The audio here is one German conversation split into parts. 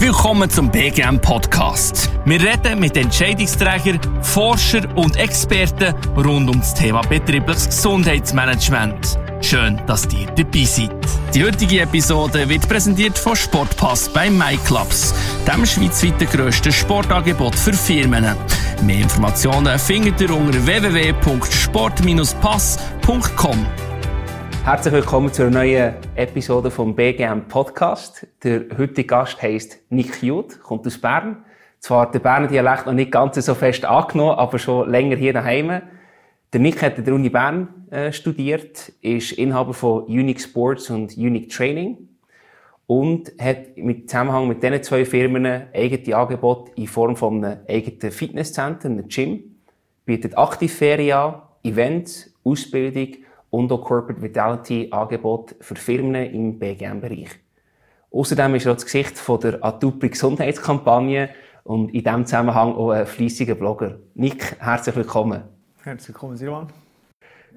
Willkommen zum BGM Podcast. Wir reden mit Entscheidungsträgern, Forschern und Experten rund um das Thema betriebliches Gesundheitsmanagement. Schön, dass ihr dabei seid. Die heutige Episode wird präsentiert von Sportpass bei MyClubs, dem schweizweit grössten Sportangebot für Firmen. Mehr Informationen findet ihr unter www.sport-pass.com. Herzlich willkommen zu einer neuen Episode vom BGM Podcast. Der heutige Gast heisst Nick Jud, kommt aus Bern. Zwar der Berner Dialekt noch nicht ganz so fest angenommen, aber schon länger hier daheim. Der Nick hat an der Uni Bern äh, studiert, ist Inhaber von Unique Sports und Unique Training und hat mit Zusammenhang mit diesen zwei Firmen eigene Angebote in Form von einem eigenen Fitnesscenter, einem Gym, bietet Aktivferien an, Events, Ausbildung und auch Corporate Vitality Angebot für Firmen im BGM-Bereich. Außerdem ist er auch das Gesicht von der Atupri Gesundheitskampagne und in diesem Zusammenhang auch ein fleissiger Blogger. Nick, herzlich willkommen. Herzlich willkommen, Silvan.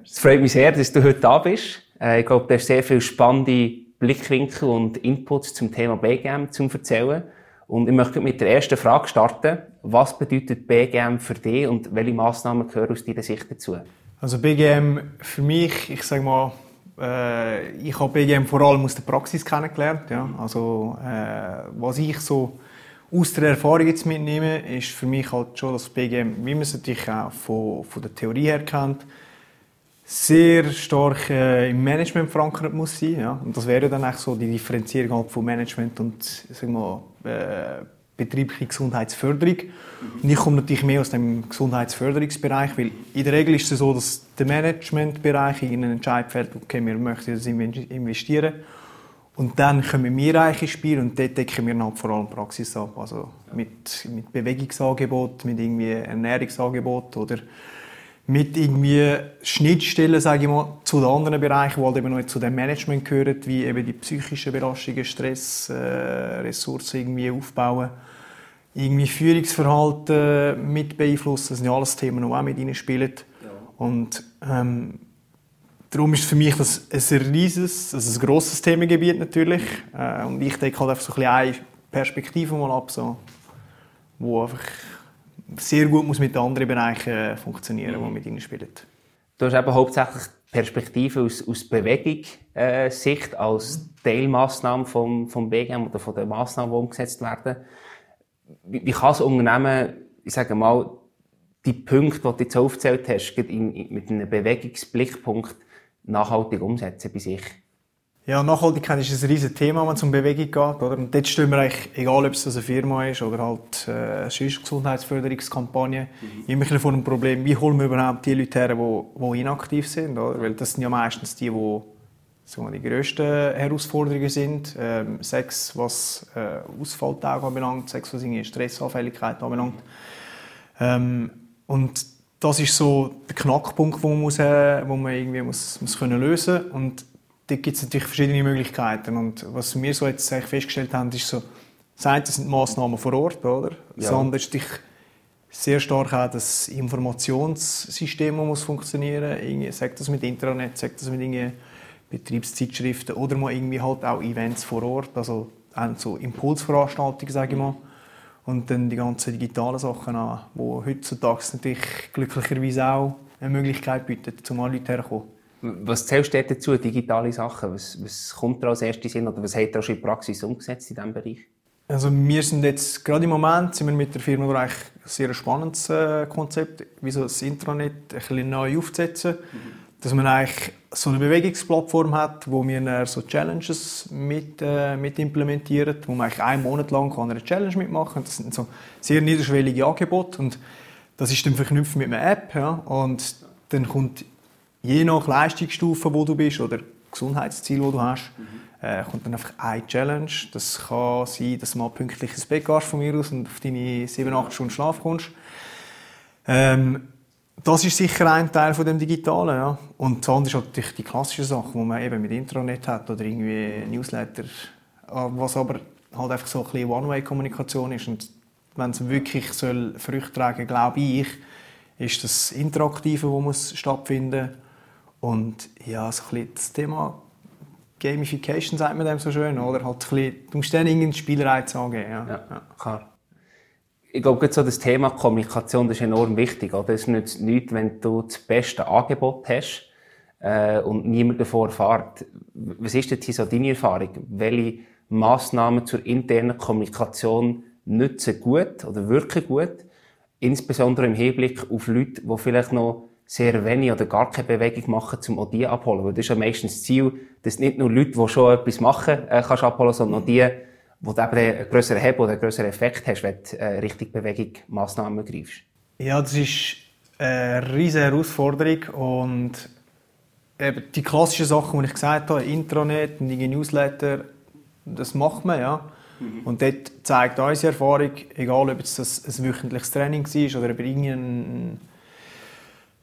Es freut mich sehr, dass du heute da bist. Äh, ich glaube, du hast sehr viele spannende Blickwinkel und Inputs zum Thema BGM zu erzählen. Und ich möchte mit der ersten Frage starten. Was bedeutet BGM für dich und welche Massnahmen gehören aus deiner Sicht dazu? Also BGM für mich, ich sage mal, äh, ich habe BGM vor allem aus der Praxis kennengelernt. Ja. Also äh, was ich so aus der Erfahrung jetzt mitnehme, ist für mich halt schon, dass BGM, wie man es natürlich auch von, von der Theorie her kennt, sehr stark äh, im Management verankert muss sein. Ja. Und das wäre dann auch so die Differenzierung halt von Management und sag mal, äh, betriebliche Gesundheitsförderung. Und ich komme natürlich mehr aus dem Gesundheitsförderungsbereich, weil in der Regel ist es so, dass der Managementbereich in einen Entscheid fällt, okay, wir möchten das investieren. Und dann kommen wir eigentlich ins Spiel und dort decken wir halt vor allem Praxis ab. Also mit, mit Bewegungsangebot, mit irgendwie Ernährungsangebot oder mit irgendwie Schnittstellen, sage ich mal, zu den anderen Bereichen, die halt eben noch zu dem Management gehören, wie eben die psychischen Belastungen, Stress, äh, Ressourcen irgendwie aufbauen, irgendwie Führungsverhalten mit beeinflussen. Das sind ja alles Themen, die auch mit reinspielen. Ja. Und ähm, darum ist für mich das ein riesiges, also ein grosses Themengebiet natürlich. Äh, und ich denke halt einfach so ein bisschen eine Perspektive mal ab, so, wo einfach sehr gut muss mit den anderen Bereichen äh, funktionieren, mhm. die mit ihnen spielen. Du hast eben hauptsächlich Perspektive aus, aus Bewegungssicht äh, als Teilmaßnahme vom, vom BGM oder von den Massnahmen, die umgesetzt werden. Wie, wie kann das Unternehmen, ich sage mal, die Punkte, die du jetzt aufgezählt hast, in, in, mit einem Bewegungsblickpunkt nachhaltig umsetzen bei sich? Ja, Nachhaltigkeit ist ein riesiges Thema, wenn es um Bewegung geht. Oder? Und dort stehen wir eigentlich, egal ob es eine Firma ist oder halt äh, eine Gesundheitsförderungskampagne, mhm. immer vor dem Problem, wie holen wir überhaupt die Leute her, die, inaktiv sind. Oder? Weil das sind ja meistens die, die so die grössten Herausforderungen sind. Ähm, Sex, was äh, Ausfalltage anbelangt, Sex, was irgendwie Stressanfälligkeit anbelangt. Ähm, und das ist so der Knackpunkt, wo man, muss, äh, wo man irgendwie muss, muss können lösen muss da gibt es natürlich verschiedene Möglichkeiten. Und was wir so jetzt festgestellt haben, ist so, das eine sind Massnahmen vor Ort, oder? Ja. Das andere ist sehr stark auch das Informationssystem, das muss funktionieren muss. Sagt das mit Intranet, sagt das mit irgendwie Betriebszeitschriften oder mal irgendwie halt auch Events vor Ort, also so Impulsveranstaltungen, sage ich mal. Und dann die ganzen digitalen Sachen an, die heutzutage natürlich glücklicherweise auch eine Möglichkeit bieten, um an Leute herzukommen. Was zählst du dazu, digitale Sachen? Was, was kommt da als erstes hin oder was hat er schon in der Praxis umgesetzt in diesem Bereich? Also wir sind jetzt, gerade im Moment, sind wir mit der Firma Bereich ein sehr spannendes äh, Konzept, wie so das Intranet ein bisschen neu aufzusetzen. Mhm. Dass man eigentlich so eine Bewegungsplattform hat, wo wir so Challenges mit, äh, mit implementieren, wo man eigentlich einen Monat lang kann eine Challenge mitmachen kann. Das sind so sehr niederschwellige Angebote und das ist dann verknüpft mit einer App. Ja? Und dann kommt je nach Leistungsstufe, wo du bist oder Gesundheitsziel, wo du hast, äh, kommt dann einfach eine Challenge. Das kann sein, dass du mal pünktlich ins Bett gehst von mir aus und auf deine 7, 8 Stunden Schlaf kommst. Ähm, das ist sicher ein Teil von dem Digitalen, ja. Und das andere ist natürlich die klassischen Sachen, die man eben mit Intranet hat oder irgendwie Newsletter, äh, was aber halt einfach so ein bisschen One-Way-Kommunikation ist. Und wenn es wirklich soll Früchte tragen, glaube ich, ist das Interaktive, das muss stattfinden und ja, so ein das Thema Gamification, sagt man dem so schön, oder? Halt ein bisschen, du musst dann irgendeinen Spielreiz angeben. Ja. Ja, ja. klar. Ich glaube, so das Thema Kommunikation das ist enorm wichtig. Oder? Es nützt nichts, wenn du das beste Angebot hast äh, und niemand davon erfährt. Was ist hier so deine Erfahrung? Welche Massnahmen zur internen Kommunikation nützen gut oder wirken gut? Insbesondere im Hinblick auf Leute, die vielleicht noch sehr wenig oder gar keine Bewegung machen, um auch die abholen. Weil das ist ja meistens das Ziel, dass nicht nur Leute, die schon etwas machen, äh, kannst abholen, sondern auch die, wo du eben einen grösseren Hebel oder einen grösseren Effekt hast, wenn du äh, richtig Bewegung Massnahmen greifst. Ja, das ist eine riesige Herausforderung und eben die klassischen Sachen, die ich gesagt habe, Intranet, Newsletter, das macht man, ja. Mhm. Und dort zeigt unsere Erfahrung, egal ob es ein wöchentliches Training war oder über irgendein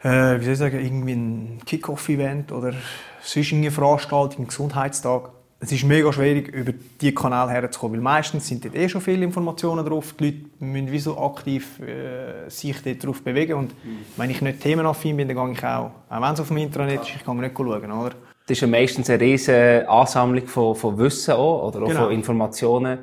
äh, wie soll ich sagen, irgendwie ein Kick-Off-Event oder sonst eine Veranstaltung, einen Gesundheitstag. Es ist mega schwierig, über diese Kanäle herzukommen, weil meistens sind dort eh schon viele Informationen drauf. Die Leute müssen wie so aktiv äh, sich dort drauf bewegen und wenn ich nicht themenaffin bin, dann gehe ich auch, auch wenn es auf dem Internet ist, ich kann nicht schauen, oder? Das ist ja meistens eine riesige Ansammlung von, von Wissen auch, oder auch genau. von Informationen,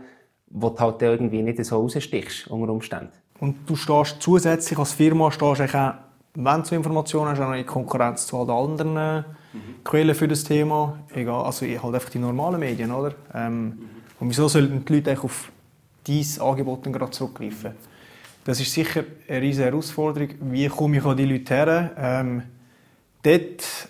wo du halt irgendwie nicht so rausstichst, unter Umständen. Und du stehst zusätzlich als Firma stehst auch wenn du Informationen hast, auch in Konkurrenz zu halt anderen mhm. Quellen für das Thema. Egal, also halt einfach die normalen Medien, oder? Ähm, mhm. Und wieso sollten die Leute auf dieses Angebot gerade zurückgreifen? Das ist sicher eine riesige Herausforderung. Wie komme ich an die Leute her? Ähm, dort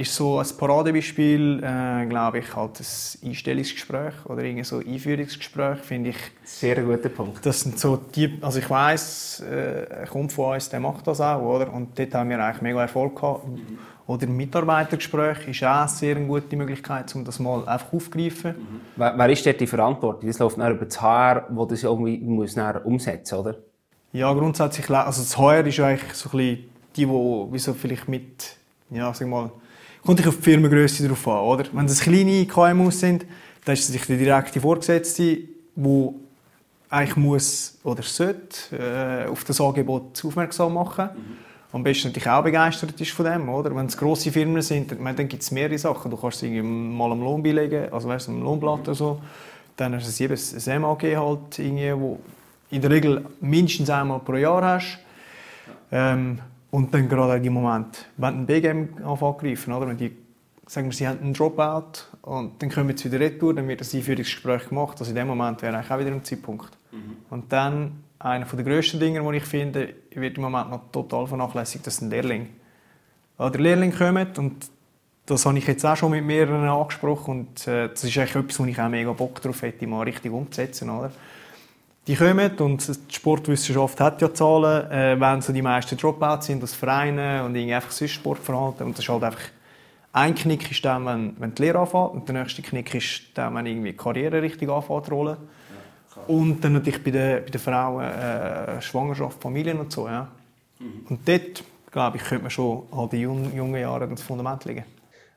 ist so ein Paradebeispiel, äh, glaube ich, halt ein Einstellungsgespräch oder irgendwie so ein Einführungsgespräch, finde ich. Sehr guter Punkt. Das sind so die, also ich weiß, äh, kommt von uns, der macht das auch, oder? Und dort haben wir eigentlich mega Erfolg gehabt. Mhm. Oder Mitarbeitergespräch ist auch eine sehr gute Möglichkeit, um das mal einfach aufzugreifen. Mhm. Wer, wer ist dort die Verantwortung? Das läuft dann über das HR, wo das irgendwie muss umsetzen oder? Ja, grundsätzlich, also das HR ist eigentlich so ein bisschen die, die so vielleicht mit, ja, sag mal, kommt auf die Firmengröße drauf an, oder? Wenn es kleine KMUs sind, dann ist es der direkte Vorgesetzte, der eigentlich muss oder sollte äh, auf das Angebot aufmerksam machen. Mhm. Am besten natürlich auch begeistert ist von dem, oder? Wenn es grosse Firmen sind, dann, dann gibt es mehrere Sachen. Du kannst es mal am Lohn beilegen, also weißt, am Lohnblatt oder so. Dann hast du ein MAG halt, irgendwie, wo in der Regel mindestens einmal pro Jahr hast. Ähm, und dann gerade in dem Moment, wenn ein BGM angreifen, oder? wenn die sagen wir, sie haben einen Dropout und dann kommen sie wieder retour, dann wird das Einführungsgespräch gemacht. Also in dem Moment wäre eigentlich auch wieder ein Zeitpunkt. Mhm. Und dann, einer der grössten Dinge, die ich finde, wird im Moment noch total vernachlässigt, das sind Lehrlinge. Der Lehrling kommt und das habe ich jetzt auch schon mit mehreren angesprochen und äh, das ist eigentlich etwas, wo ich auch mega Bock drauf hätte, mal richtig umzusetzen. Oder? Die kommen und die Sportwissenschaft hat ja Zahlen, äh, wenn so die meisten Dropouts sind aus Vereinen und irgendwie einfach sonst Sportverhalten und das ist halt einfach ein Knick ist dann, wenn, wenn die Lehre anfängt und der nächste Knick ist dann, wenn irgendwie die Karriere richtig anfängt zu rollen. Ja, und dann natürlich bei den, bei den Frauen äh, Schwangerschaft, Familien und so. Ja. Mhm. Und dort, glaube ich, könnte man schon an den jungen, jungen Jahren das Fundament legen.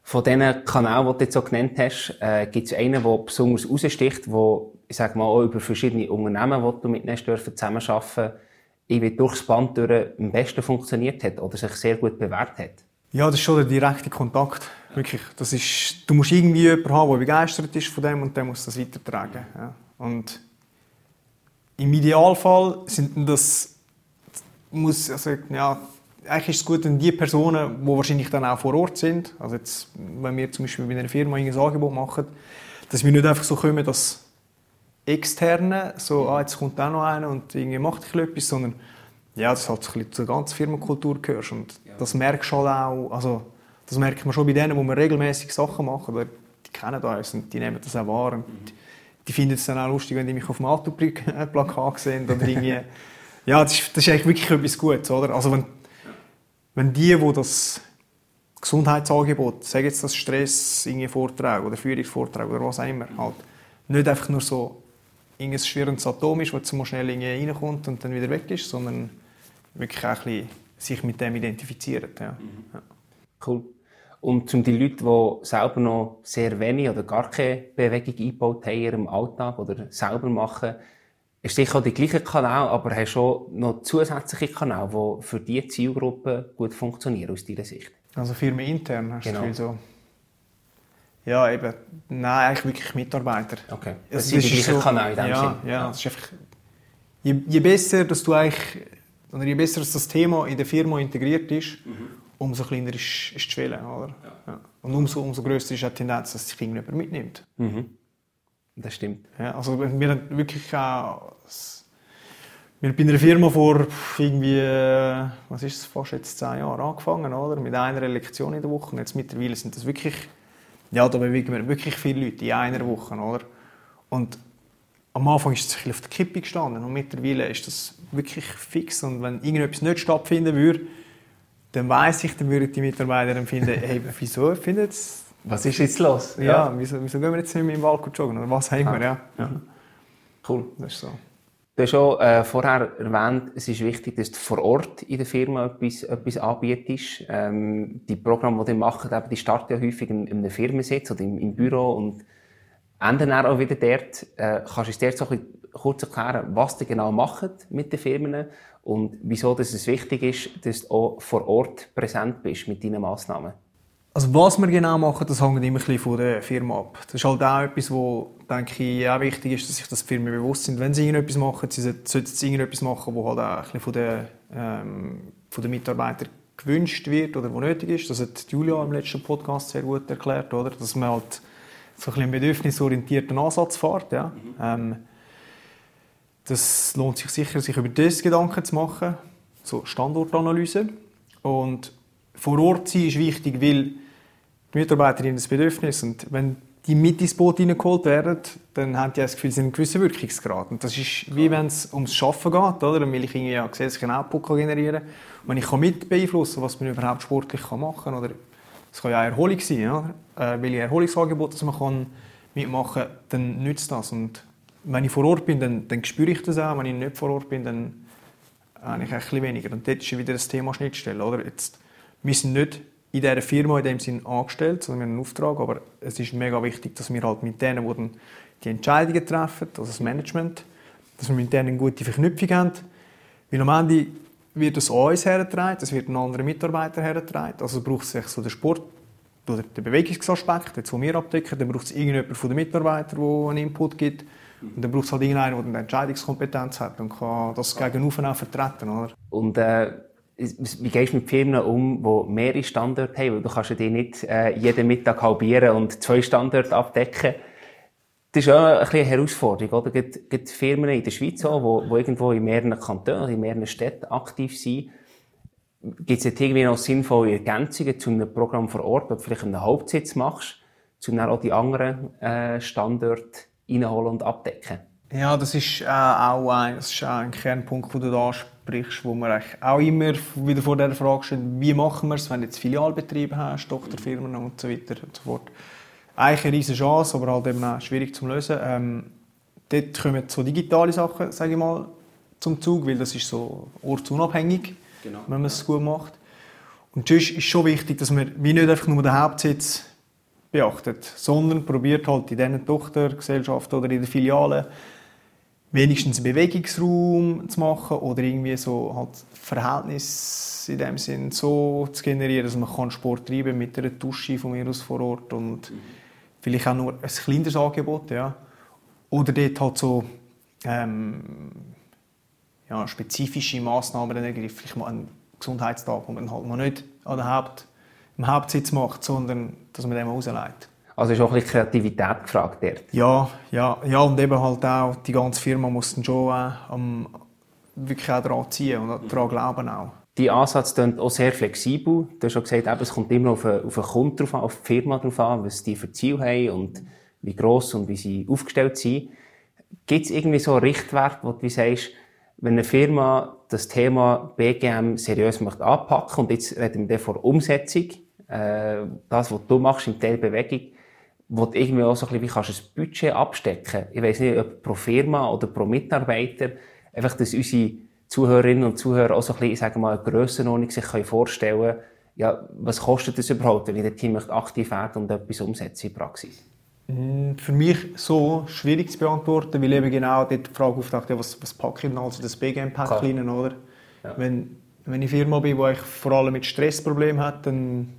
Von diesen Kanälen, die du jetzt so genannt hast, äh, gibt es einen, der besonders raussticht, der ich sage mal, auch über verschiedene Unternehmen, die du mit ihnen zusammenarbeiten irgendwie durchs Band durch am besten funktioniert hat oder sich sehr gut bewährt hat? Ja, das ist schon der direkte Kontakt. Wirklich. Das ist, du musst irgendwie jemanden haben, der begeistert ist von dem und der muss das weitertragen. Ja. Und im Idealfall sind das, muss, also, ja, eigentlich ist es gut, wenn die Personen, die wahrscheinlich dann auch vor Ort sind, also jetzt, wenn wir zum Beispiel bei einer Firma ein Angebot machen, dass wir nicht einfach so kommen, dass Externe, so, ah, jetzt kommt auch noch einer und irgendwie macht etwas, sondern ja, das halt so zur ganzen Firmenkultur gehört. Und das merkst du halt auch, also das merkt man schon bei denen, wo wir regelmäßig Sachen machen, die kennen uns und die nehmen das auch wahr. Und die, die finden es dann auch lustig, wenn die mich auf dem Autoplakat sehen oder irgendwie. ja, das ist, das ist eigentlich wirklich etwas Gutes, oder? Also wenn, wenn die, wo das Gesundheitsangebot, sagen jetzt das Stress, Vortrag oder Führungsvortrag oder was auch immer, halt, nicht einfach nur so ein schwirrendes Atom ist, das mal schnell reinkommt und dann wieder weg ist, sondern wirklich auch ein sich mit dem identifizieren. Ja. Mhm. Cool. Und um die Leute, die selber noch sehr wenig oder gar keine Bewegung eingebaut haben in ihrem Alltag oder selber machen, ist sicher auch der gleiche Kanal, aber hast schon noch zusätzliche Kanäle, die für diese Zielgruppe gut funktionieren aus deiner Sicht? Also Firmen intern hast genau. du so? Ja, eben. Nein, eigentlich wirklich Mitarbeiter. Okay. Das, Das sind die ist gleichen Kanäle in dem ja, Sinn. Ja, das ist einfach, je, je besser, dass du eigentlich, oder je besser dass das Thema in der Firma integriert ist, umso kleiner ist, ist die Schwelle. Oder? Ja. Und umso, umso grösser ist auch die Tendenz, dass sich irgendjemand mitnimmt. Das stimmt. Ja, also wir haben wirklich auch, wir haben bei einer Firma vor irgendwie, äh, was ist es, fast jetzt zehn Jahren angefangen, oder? Mit einer Lektion in der Woche. Und jetzt mittlerweile sind das wirklich, ja, da bewegen wir wirklich viele Leute in einer Woche, oder? Und am Anfang ist es ein bisschen auf der Kippe gestanden und mittlerweile ist das wirklich fix. Und wenn irgendetwas nicht stattfinden würde, dann weiss ich, dann würden die Mitarbeiter finden, hey, wieso findet es Was ist jetzt los? ja, Wieso, wieso gehen wir jetzt nicht mehr im Wald joggen? Oder was haben wir? Ja. ja. Cool. Das ist so. Du hast schon äh, vorher erwähnt, es ist wichtig, dass du vor Ort in der Firma etwas, etwas anbietest. Ähm, die Programme, die ihr macht, eben, die starten ja häufig in, in einem Firmensitz oder im, im Büro und enden dann auch wieder dort. Äh, kannst du uns dort so ein bisschen kurz erklären, was ihr genau macht mit den Firmen und wieso dass es wichtig ist, dass du auch vor Ort präsent bist mit deinen Massnahmen? Also was wir genau machen, das hängt immer ein bisschen von der Firma ab. Das ist halt auch etwas, wo denke ich, auch wichtig ist, dass sich das Firmen bewusst sind. Wenn sie irgendetwas machen, sie sollten sollten irgendetwas machen, wo halt auch ein bisschen von den, ähm, von den Mitarbeitern gewünscht wird oder wo nötig ist. Das hat Julia im letzten Podcast sehr gut erklärt, oder? Dass man halt so ein bisschen bedürfnisorientierten Ansatz fährt. Ja? Ähm, das lohnt sich sicher, sich über das Gedanken zu machen, so Standortanalyse. Und vor Ort sein ist wichtig, weil die Mitarbeiter haben das Bedürfnis und wenn die mit ins Boot hineingeholt werden, dann haben die das Gefühl, sie haben einen gewissen Wirkungsgrad. Und das ist wie wenn es ums Schaffen geht, oder? Dann will ich irgendwie ja einen Output generieren kann. Und wenn ich kann mit beeinflussen kann, was man überhaupt sportlich machen kann, oder es kann ja auch Erholung sein, oder? Äh, welche Erholungsangebote man kann mitmachen kann, dann nützt das. Und wenn ich vor Ort bin, dann, dann spüre ich das auch. Wenn ich nicht vor Ort bin, dann habe ich ein bisschen weniger. Und dort ist wieder das Thema Schnittstelle. Oder? Jetzt, wir sind nicht in dieser Firma in dem Sinn angestellt, sondern wir haben einen Auftrag, aber es ist mega wichtig, dass wir halt mit denen, die die Entscheidungen treffen, also das Management, dass wir mit denen eine gute Verknüpfung haben. Weil am Ende wird es an uns hergetragen, es wird an andere Mitarbeiter hergetragen. Also braucht es so den Sport oder den Bewegungsaspekt, den wir abdecken, dann braucht es irgendjemand von den Mitarbeitern, der einen Input gibt. Und dann braucht es halt irgendeinen, der eine Entscheidungskompetenz hat und kann das gegenüber auch vertreten. Oder? Und äh, wie gehst du mit Firmen um, die mehrere Standorte haben? Du kannst die nicht äh, jeden Mittag halbieren und zwei Standorte abdecken. Das ist auch eine Herausforderung, oder? Gibt, gibt Firmen in der Schweiz auch, wo, wo irgendwo in mehreren Kantonen, in mehreren Städten aktiv sind. Gibt es irgendwie noch sinnvolle Ergänzungen zu einem Programm vor Ort, wo du vielleicht einen Hauptsitz machst, um dann die anderen äh, Standorte reinholen und abdecken? Ja, das ist äh, auch ein, das ist Kernpunkt, den du da ansprichst, wo man auch immer wieder vor der Frage steht, wie machen wir es, wenn du jetzt Filialbetriebe hast, Tochterfirmen und so weiter und so fort. Eigentlich eine riesige Chance, aber halt eben auch schwierig zu lösen. Ähm, dort kommen so digitale Sachen, sage ich mal, zum Zug, weil das ist so ortsunabhängig, Genau. wenn man es gut macht. Und sonst ist schon wichtig, dass man wie nicht einfach nur den Hauptsitz beachtet, sondern probiert halt in diesen Tochtergesellschaften oder in den Filialen wenigstens einen Bewegungsraum zu machen oder irgendwie so halt Verhältnis in dem Sinn so zu generieren, dass man kann Sport treiben mit einer Dusche von mir aus vor Ort und vielleicht auch nur ein kleineres Angebot, ja. Oder dort halt so ähm, ja, spezifische Massnahmen dann ergreifen, vielleicht mal einen Gesundheitstag, wo man halt mal nicht an der Haupt, am Hauptsitz macht, sondern dass man den mal rausleitet. Also ist auch ein bisschen Kreativität gefragt dort. Ja, ja, ja, und eben halt auch, die ganze Firma muss dann schon äh, am, wirklich auch daran ziehen und daran glauben auch. Die Ansatz klingt auch sehr flexibel. Du hast schon gesagt, eben, es kommt immer auf den, auf den Kunden drauf an, auf die Firma drauf an, was die für Ziel haben und wie gross und wie sie aufgestellt sind. Gibt es irgendwie so einen Richtwert, wo du sagst, wenn eine Firma das Thema BGM seriös möchte anpacken und jetzt reden wir von Umsetzung, äh, das, was du machst im Teil Bewegung, wo du irgendwie auch so ein bisschen, wie kannst du das Budget abstecken? Ich weiss nicht, ob pro Firma oder pro Mitarbeiter, einfach, dass unsere Zuhörerinnen und Zuhörer auch so ein bisschen, ich sage mal, eine Grössenordnung sich können vorstellen können, ja, was kostet das überhaupt, wenn ich das Team aktiv werden und etwas umsetzen in der Praxis? Für mich so schwierig zu beantworten, weil eben genau dort die Frage auftaucht, ja, was, was packe ich denn also das BGM-Pack Klar. rein, oder? Ja. Wenn, wenn ich eine Firma bin, die eigentlich vor allem mit Stressproblemen hat, dann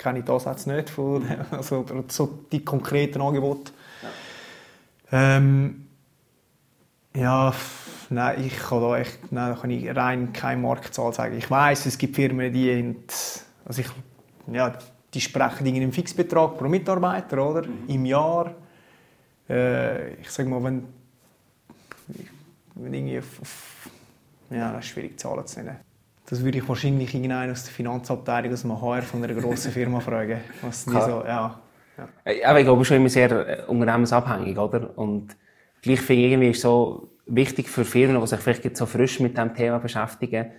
kenne die Ansätze nicht, von, also so die konkreten Angebote. Ja, ähm, ja nein, ich kann da echt, nein, da kann ich rein keine Marktzahl sagen. Ich weiß, es gibt Firmen, die, in, also ich, ja, die sprechen einen Fixbetrag pro Mitarbeiter, oder? Mhm. Im Jahr. Äh, ich sage mal, wenn, wenn irgendwie auf, auf, ja, das ist schwierig Zahlen zu nennen. Das würde ich wahrscheinlich irgendeinen aus der Finanzabteilung, aus einem HR von einer grossen Firma fragen. Was die so, ja. Ja. Äh, aber ich glaube, schon immer sehr äh, unternehmensabhängig, oder? Und gleich finde ich irgendwie so wichtig für Firmen, die sich vielleicht so frisch mit diesem Thema beschäftigen,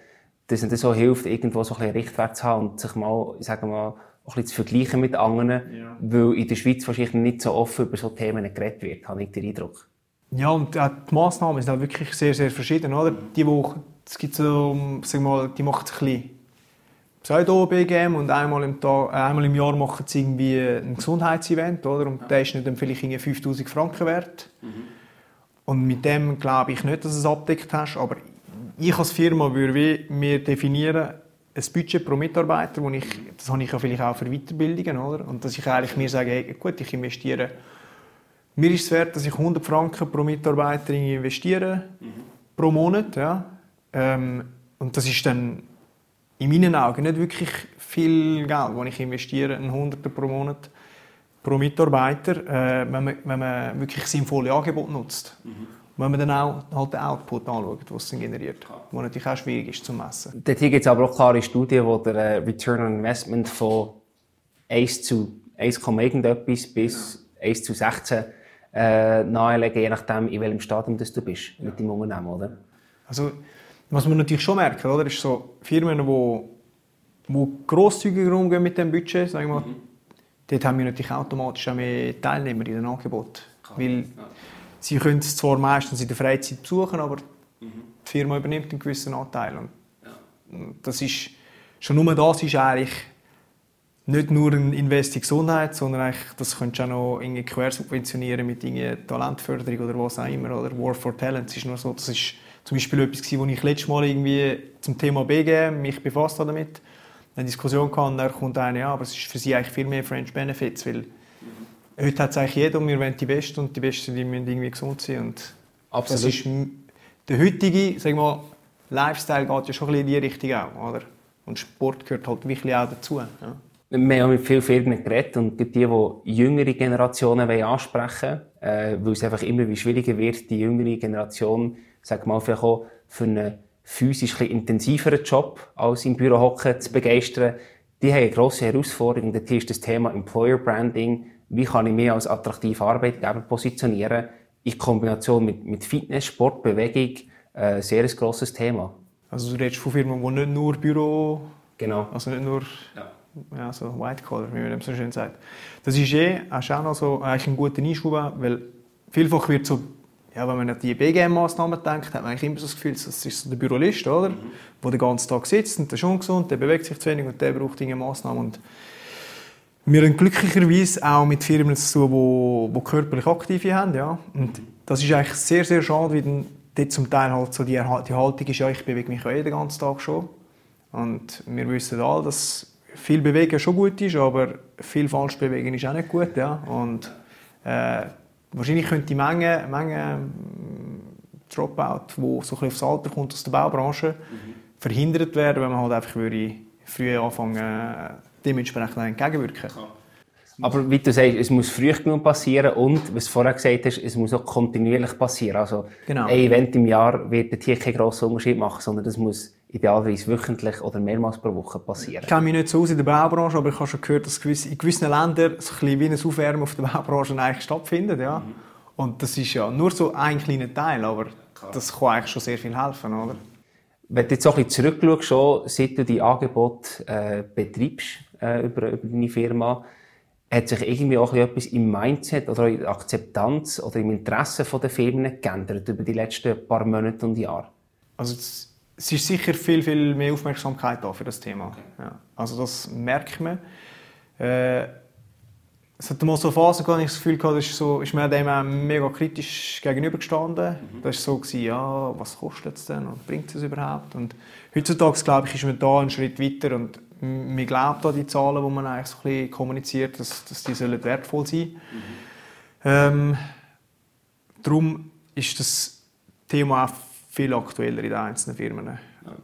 dass es so hilft, irgendwo so ein bisschen Richtwert zu haben und sich mal, ich sage mal, auch ein bisschen zu vergleichen mit anderen, ja. weil in der Schweiz wahrscheinlich nicht so offen über solche Themen geredet wird, habe ich den Eindruck. Ja, und äh, die Massnahmen sind auch wirklich sehr, sehr verschieden. Oder? Die, wo, es gibt so, sag mal, die machen es ein bisschen Pseudo-BGM und einmal im, Tag, äh, einmal im Jahr machen sie irgendwie ein Gesundheitsevent, oder? Und ja. der ist dann vielleicht 5000 Franken wert. Mhm. Und mit dem glaube ich nicht, dass du es abdeckt hast, aber ich als Firma würde mir definieren, ein Budget pro Mitarbeiter, wo ich, das habe ich ja vielleicht auch für Weiterbildungen, oder? Und dass ich eigentlich mir sage, hey, gut, ich investiere, mir ist es wert, dass ich 100 Franken pro Mitarbeiter investiere, mhm. pro Monat, ja. Ähm, und das ist dann in meinen Augen nicht wirklich viel Geld, das ich investiere, ein Hunderter pro Monat pro Mitarbeiter, äh, wenn, man, wenn man wirklich sinnvolle Angebote nutzt. Mhm wenn man dann auch halt den Output anschaut, was es generiert, was natürlich auch schwierig ist zu messen. Dort gibt es aber auch klare Studien, wo der äh, Return on Investment von 1 zu 1, irgendetwas bis 1 zu 16 äh, nahelegen, je nachdem, in welchem Stadium das du bist mit deinem Unternehmen, oder? Also, was man natürlich schon merkt, oder, ist so Firmen, die, die grosszügiger umgehen mit dem Budget, sagen wir, mhm. dort haben wir natürlich automatisch auch mehr Teilnehmer in den Angeboten. Weil, ja Sie können es zwar meistens in der Freizeit besuchen, aber mhm. die Firma übernimmt einen gewissen Anteil. Und ja. das ist, schon nur das ist eigentlich nicht nur ein Invest in Gesundheit, sondern eigentlich, das könntest du auch noch irgendwie quersubventionieren mit Talentförderung oder was auch immer. Oder War for Talent. Ist nur so, das ist zum Beispiel etwas, wo ich letztes Mal irgendwie zum Thema BGM mich befasst habe damit. Eine Diskussion hatte und dann kommt einer, ja, aber es ist für sie eigentlich viel mehr French Benefits, weil heute hat es eigentlich jeder und wir wollen die Besten und die Besten die müssen irgendwie gesund sein. Und Absolut. Das ist der heutige sag mal, Lifestyle geht ja schon ein bisschen in die Richtung auch. Oder? Und Sport gehört halt wirklich auch dazu. Ja. Wir haben mit vielen Firmen geredet und die, die jüngere Generationen ansprechen wollen, äh, weil es einfach immer schwieriger wird, die jüngere Generation, sag mal, vielleicht auch für einen physisch ein intensiveren Job als im Büro hocken zu begeistern. Die haben eine grosse Herausforderung. Das ist das Thema Employer Branding, wie kann ich mich als attraktiver Arbeitgeber positionieren, in Kombination mit, mit Fitness, Sport, Bewegung, äh, sehr ein grosses Thema. Also du redest von Firmen, die nicht nur Büro... Genau. Also nicht nur... Ja. Ja, so White Collar, wie man so schön sagt. Das ist eh auch noch so eigentlich ein guter Einschub, weil vielfach wird so, ja, wenn man an die BGM-Massnahmen denkt, hat man eigentlich immer so das Gefühl, das ist so der Bürolist, oder? Mhm. Der den ganzen Tag sitzt und der ist ungesund, der bewegt sich zu wenig und der braucht eine Massnahmen. Und wir haben glücklicherweise auch mit Firmen zu tun, die, die körperlich Aktive haben. Ja. Und das ist eigentlich sehr, sehr schade, weil dann dort zum Teil halt so die, die Haltung ist, ja, ich bewege mich ja eh den ganzen Tag schon. Und wir wissen alle, dass viel Bewegen schon gut ist, aber viel falsch bewegen ist auch nicht gut. Ja. Und äh, wahrscheinlich könnte die Menge, Menge ähm, Dropout, wo so ein aufs Alter kommt aus der Baubranche, mhm. verhindert werden, wenn man halt einfach würde früh anfangen dementsprechend entgegenwirken. Aber wie du sagst, es muss früh genug passieren und, was du vorher gesagt hast, es muss auch kontinuierlich passieren. Also genau. ein Event im Jahr wird hier keinen grossen Unterschied machen, sondern das muss idealerweise wöchentlich oder mehrmals pro Woche passieren. Ich kenne mich nicht so aus in der Baubranche, aber ich habe schon gehört, dass in gewissen Ländern so ein bisschen wie ein Aufwärmen auf der Baubranche eigentlich stattfindet. Ja. Mhm. Und das ist ja nur so ein kleiner Teil, aber das kann eigentlich schon sehr viel helfen, oder? Wenn du jetzt auch ein bisschen zurückschaust, schon, seit du die Angebote äh, betreibst, äh, über, über deine Firma. Hat sich irgendwie auch etwas im Mindset oder in der Akzeptanz oder im Interesse der Firmen geändert über die letzten paar Monate und Jahre? Also es, ist sicher viel, viel mehr Aufmerksamkeit da für das Thema. Ja. Also das merkt man. Äh, es hat mal so Phasen gehabt, ich das Gefühl gehabt, ist, so, ist mir dem auch mega kritisch gegenübergestanden. Mhm. Das war so, gewesen, ja, was kostet es denn und bringt es überhaupt? Und heutzutage, glaube ich, ist man da einen Schritt weiter und wir glauben an die Zahlen, die man eigentlich so ein bisschen kommuniziert, dass, dass die sollen wertvoll sein sollen. Mhm. Ähm, darum ist das Thema auch viel aktueller in den einzelnen Firmen. Ja.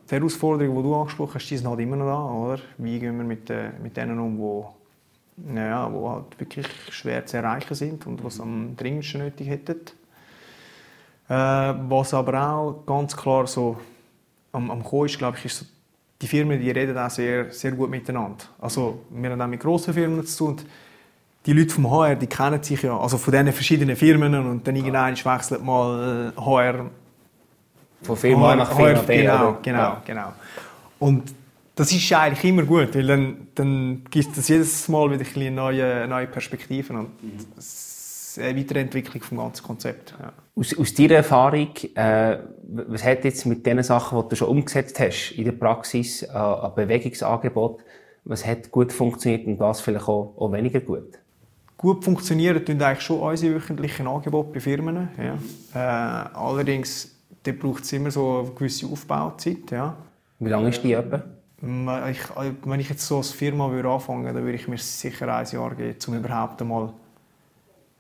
Die Herausforderungen, die du angesprochen hast, die sind halt immer noch da. Oder? Wie gehen wir mit, äh, mit denen um, die, ja, die halt wirklich schwer zu erreichen sind und was am dringendsten nötig hätten? Äh, was aber auch ganz klar so am, am Kommen ist, glaube ich, ist so, die Firmen die reden auch sehr, sehr gut miteinander. Also wir haben auch mit grossen Firmen zu tun. die Leute vom HR, die kennen sich ja, also von diesen verschiedenen Firmen und dann irgendwann wechselt mal HR von Firma nach Firma. Genau, genau, ja. genau. Und das ist eigentlich immer gut, weil dann, dann gibt es jedes Mal wieder ein neue, neue Perspektiven und mhm. eine Weiterentwicklung des ganzen Konzept. Ja. Aus, aus deiner Erfahrung, äh, was hat jetzt mit den Sachen, die du schon umgesetzt hast in der Praxis, äh, an Bewegungsangebot, was hat gut funktioniert und was vielleicht auch, auch weniger gut? Gut funktionieren tun eigentlich schon unsere wöchentlichen Angebote bei Firmen. Ja. Äh, allerdings dann braucht es immer so eine gewisse Aufbauzeit. Ja. Wie lange ist die etwa? Ich, wenn ich jetzt so als Firma würde anfangen würde, dann würde ich mir sicher ein Jahr geben, um überhaupt einmal,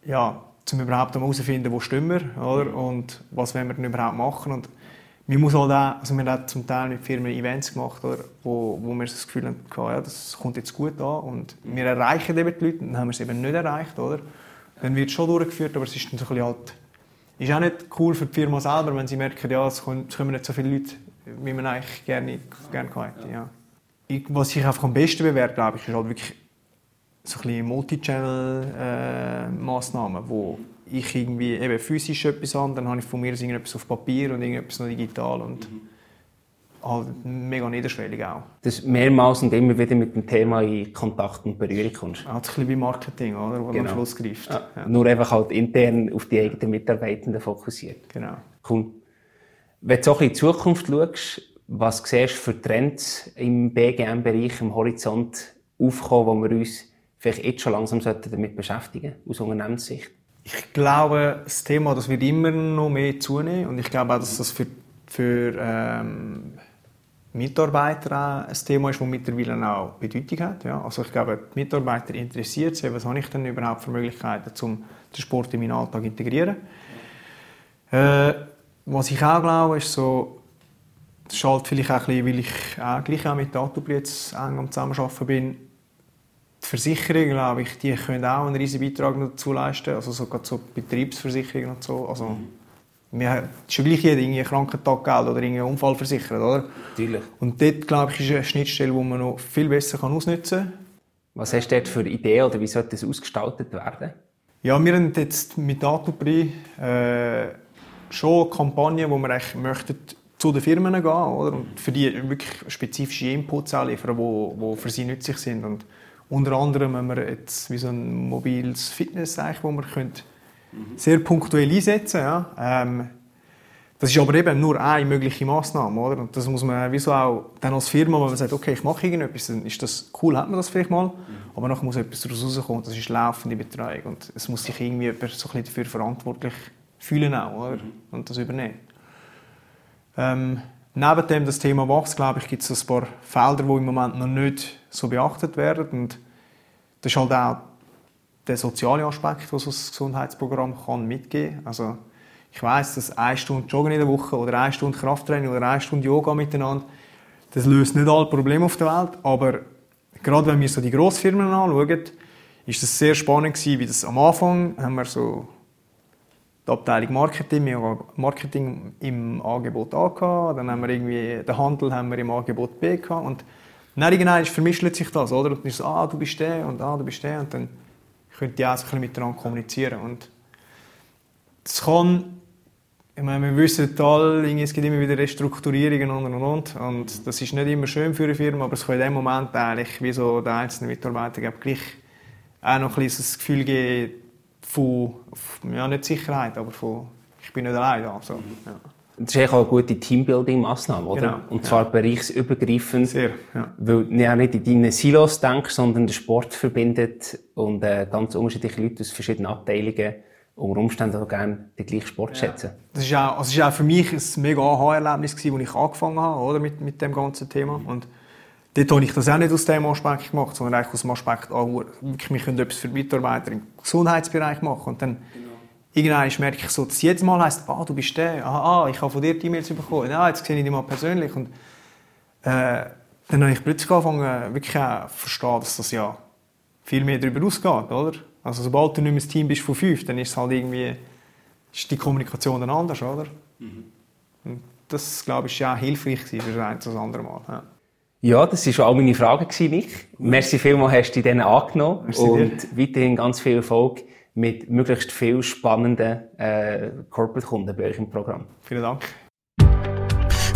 ja, um überhaupt herauszufinden, wo stimmen wir oder? und was wollen wir denn überhaupt machen. Und wir, muss halt auch, also wir haben zum Teil mit Firmen Events gemacht, oder, wo, wo wir das Gefühl hatten, ja, das kommt jetzt gut an und wir erreichen eben die Leute, dann haben wir es eben nicht erreicht. Oder? Dann wird es schon durchgeführt, aber es ist dann so ein bisschen halt ist auch nicht cool für die Firma selber, wenn sie merken, ja, es kommen nicht so viele Leute, wie man eigentlich gerne, gerne hätte. Ja. Ich, was ich einfach am besten bewerte, glaube ich, ist halt wirklich so ein Multichannel-Massnahmen, äh, wo ich irgendwie eben physisch etwas an, dann habe ich von mir irgendetwas auf Papier und irgendetwas noch digital und mhm halt mega niederschwellig auch. Dass mehrmals und immer wieder mit dem Thema in Kontakt und Berührung kommst. Halt ein bisschen wie Marketing, oder? wo genau. am Schluss greift. Ja. Ja. Nur einfach halt intern auf die eigenen Mitarbeitenden fokussiert. Genau. Cool. Wenn du so in die Zukunft schaust, was siehst du für Trends im BGM-Bereich, im Horizont aufkommen, wo wir uns vielleicht jetzt schon langsam damit beschäftigen sollten, aus Unternehmenssicht? Ich glaube, das Thema das wird immer noch mehr zunehmen und ich glaube auch, dass das für, für ähm, Mitarbeiter ein Thema ist, das mittlerweile auch Bedeutung hat. Ja. Also ich glaube, die Mitarbeiter interessiert sich, was habe ich denn überhaupt für Möglichkeiten, um den Sport in meinen Alltag zu integrieren. Äh, was ich auch glaube, ist so, das schaltet vielleicht auch ein bisschen, weil ich auch gleich mit Datubli jetzt eng am Zusammenarbeiten bin, die Versicherungen, glaube ich, die können auch einen riesen Beitrag dazu leisten, also sogar so Betriebsversicherungen und so. Also, mhm wir schon gleich jeder irgendwie Krankentaggeld oder einen Unfall versichert, oder? Natürlich. Und dort, glaube ich, ist eine Schnittstelle, die man noch viel besser ausnutzen kann. Was hast du dort für Ideen oder wie sollte das ausgestaltet werden? Ja, wir haben jetzt mit Datubri äh, schon Kampagnen, wo wir eigentlich möchten zu den Firmen gehen oder? und für die wirklich spezifische Inputs liefern, die, die für sie nützlich sind. Und unter anderem haben wir jetzt wie so ein mobiles Fitness, das wir können sehr punktuell einsetzen. Ja. Ähm, das ist aber eben nur eine mögliche Maßnahme, oder? Und das muss man wieso auch dann als Firma, wenn man sagt, okay, ich mache irgendetwas, dann ist das cool, hat man das vielleicht mal, mhm. aber nachher muss etwas daraus rauskommen. Das ist laufende Betreuung und es muss sich irgendwie jemand so ein dafür verantwortlich fühlen auch, oder? Mhm. Und das übernehmen. Ähm, neben dem das Thema wächst, glaube ich, gibt es ein paar Felder, die im Moment noch nicht so beachtet werden und das ist halt auch der soziale Aspekt, den so ein Gesundheitsprogramm kann mitgeben kann. Also ich weiß, dass eine Stunde Joggen in der Woche oder eine Stunde Krafttraining oder eine Stunde Yoga miteinander, das löst nicht alle Probleme auf der Welt, aber gerade wenn wir so die Grossfirmen anschauen, ist es sehr spannend gewesen, wie das am Anfang haben wir so die Abteilung Marketing, Marketing im Angebot A gehabt, dann haben wir irgendwie den Handel haben wir im Angebot B gehabt und dann irgendwann vermischt sich das, oder? Und dann ist so, ah, du bist der und ah, du bist der und dann können die auch ein miteinander kommunizieren. Und das kann, ich meine, wir wissen alle, es gibt immer wieder Restrukturierungen und und und. Und das ist nicht immer schön für eine Firma, aber es kann in dem Moment eigentlich, wie so der einzelne Mitarbeiter, gleich auch noch ein bisschen das Gefühl geben von, ja, nicht Sicherheit, aber von, ich bin nicht allein da. So, ja. Das ist auch eine gute Teambuilding-Massnahme, oder? Genau, und zwar ja. bereichsübergreifend. Sehr, ja. Weil du ja nicht in deine Silos denkst, sondern der Sport verbindet und äh, ganz unterschiedliche Leute aus verschiedenen Abteilungen unter Umständen auch gerne den gleichen Sport ja. schätzen. Das ist auch, also ist auch für mich ein mega Aha-Erlebnis gewesen, als ich angefangen habe, oder, mit, mit dem ganzen Thema. Und dort habe ich das auch nicht aus dem Aspekt gemacht, sondern eigentlich aus dem Aspekt, ah, wirklich, wir können etwas für die Mitarbeiter im Gesundheitsbereich machen. Und dann genau. Irgendwann merke ich so, dass jedes Mal heisst, ah, du bist der, ah, ah ich habe von dir die E-Mails bekommen, ja, jetzt sehe ich dich mal persönlich. Und, äh, dann habe ich plötzlich angefangen, wirklich auch zu verstehen, dass das ja viel mehr darüber ausgeht, oder? Also sobald du nicht mehr ein Team bist von fünf, dann ist es halt irgendwie, ist die Kommunikation dann anders, oder? Mhm. Und das, glaube ich, war ja hilfreich für das eine oder andere Mal. Ja. Ja, das waren schon all meine Fragen, Nick. Merci vielmals, hast du denen angenommen. Merci und dir. weiterhin ganz viel Erfolg mit möglichst viel spannenden äh, Corporate-Kunden bei euch im Programm. Vielen Dank.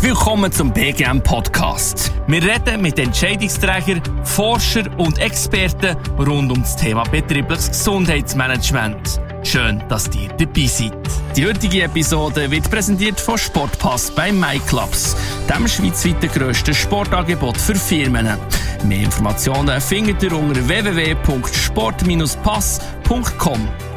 Willkommen zum BGM Podcast. Wir reden mit Entscheidungsträgern, Forschern und Experten rund um das Thema betriebliches Gesundheitsmanagement. Schön, dass ihr dabei seid. Die heutige Episode wird präsentiert von Sportpass bei MyClubs, dem schweizweit grössten Sportangebot für Firmen. Mehr Informationen findet ihr unter www.sport-pass.com www.ecom.